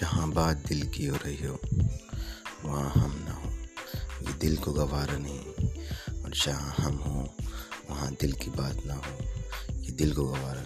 जहाँ बात दिल की हो रही हो, वहाँ हम ना हो। ये दिल को गवारा नहीं, और जहाँ हम हों, वहाँ दिल की बात ना हो, ये दिल को गवारा